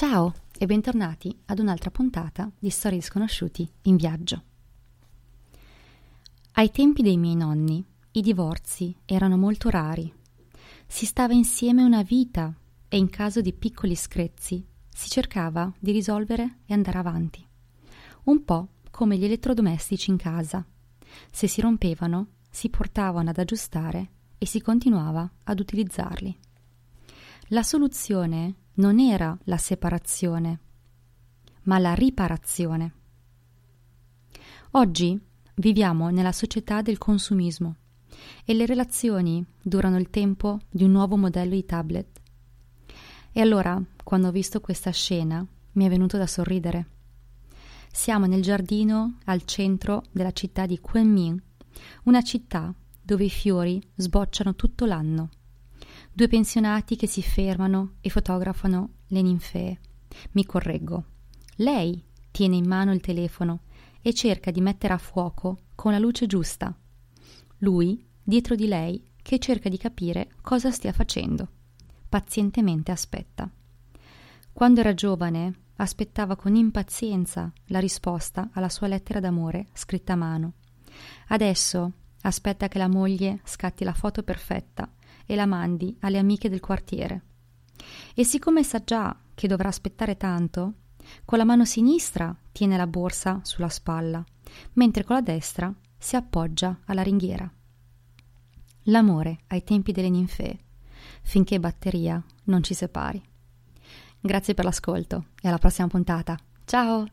Ciao e bentornati ad un'altra puntata di Storie sconosciuti in viaggio. Ai tempi dei miei nonni i divorzi erano molto rari. Si stava insieme una vita e in caso di piccoli screzi si cercava di risolvere e andare avanti. Un po' come gli elettrodomestici in casa. Se si rompevano, si portavano ad aggiustare e si continuava ad utilizzarli. La soluzione non era la separazione, ma la riparazione. Oggi viviamo nella società del consumismo e le relazioni durano il tempo di un nuovo modello di tablet. E allora, quando ho visto questa scena, mi è venuto da sorridere. Siamo nel giardino al centro della città di Kunming, una città dove i fiori sbocciano tutto l'anno Due pensionati che si fermano e fotografano le ninfee. Mi correggo. Lei tiene in mano il telefono e cerca di mettere a fuoco con la luce giusta. Lui dietro di lei che cerca di capire cosa stia facendo. Pazientemente aspetta. Quando era giovane, aspettava con impazienza la risposta alla sua lettera d'amore scritta a mano. Adesso aspetta che la moglie scatti la foto perfetta e la mandi alle amiche del quartiere. E siccome sa già che dovrà aspettare tanto, con la mano sinistra tiene la borsa sulla spalla, mentre con la destra si appoggia alla ringhiera. L'amore ai tempi delle ninfee, finché batteria non ci separi. Grazie per l'ascolto e alla prossima puntata. Ciao!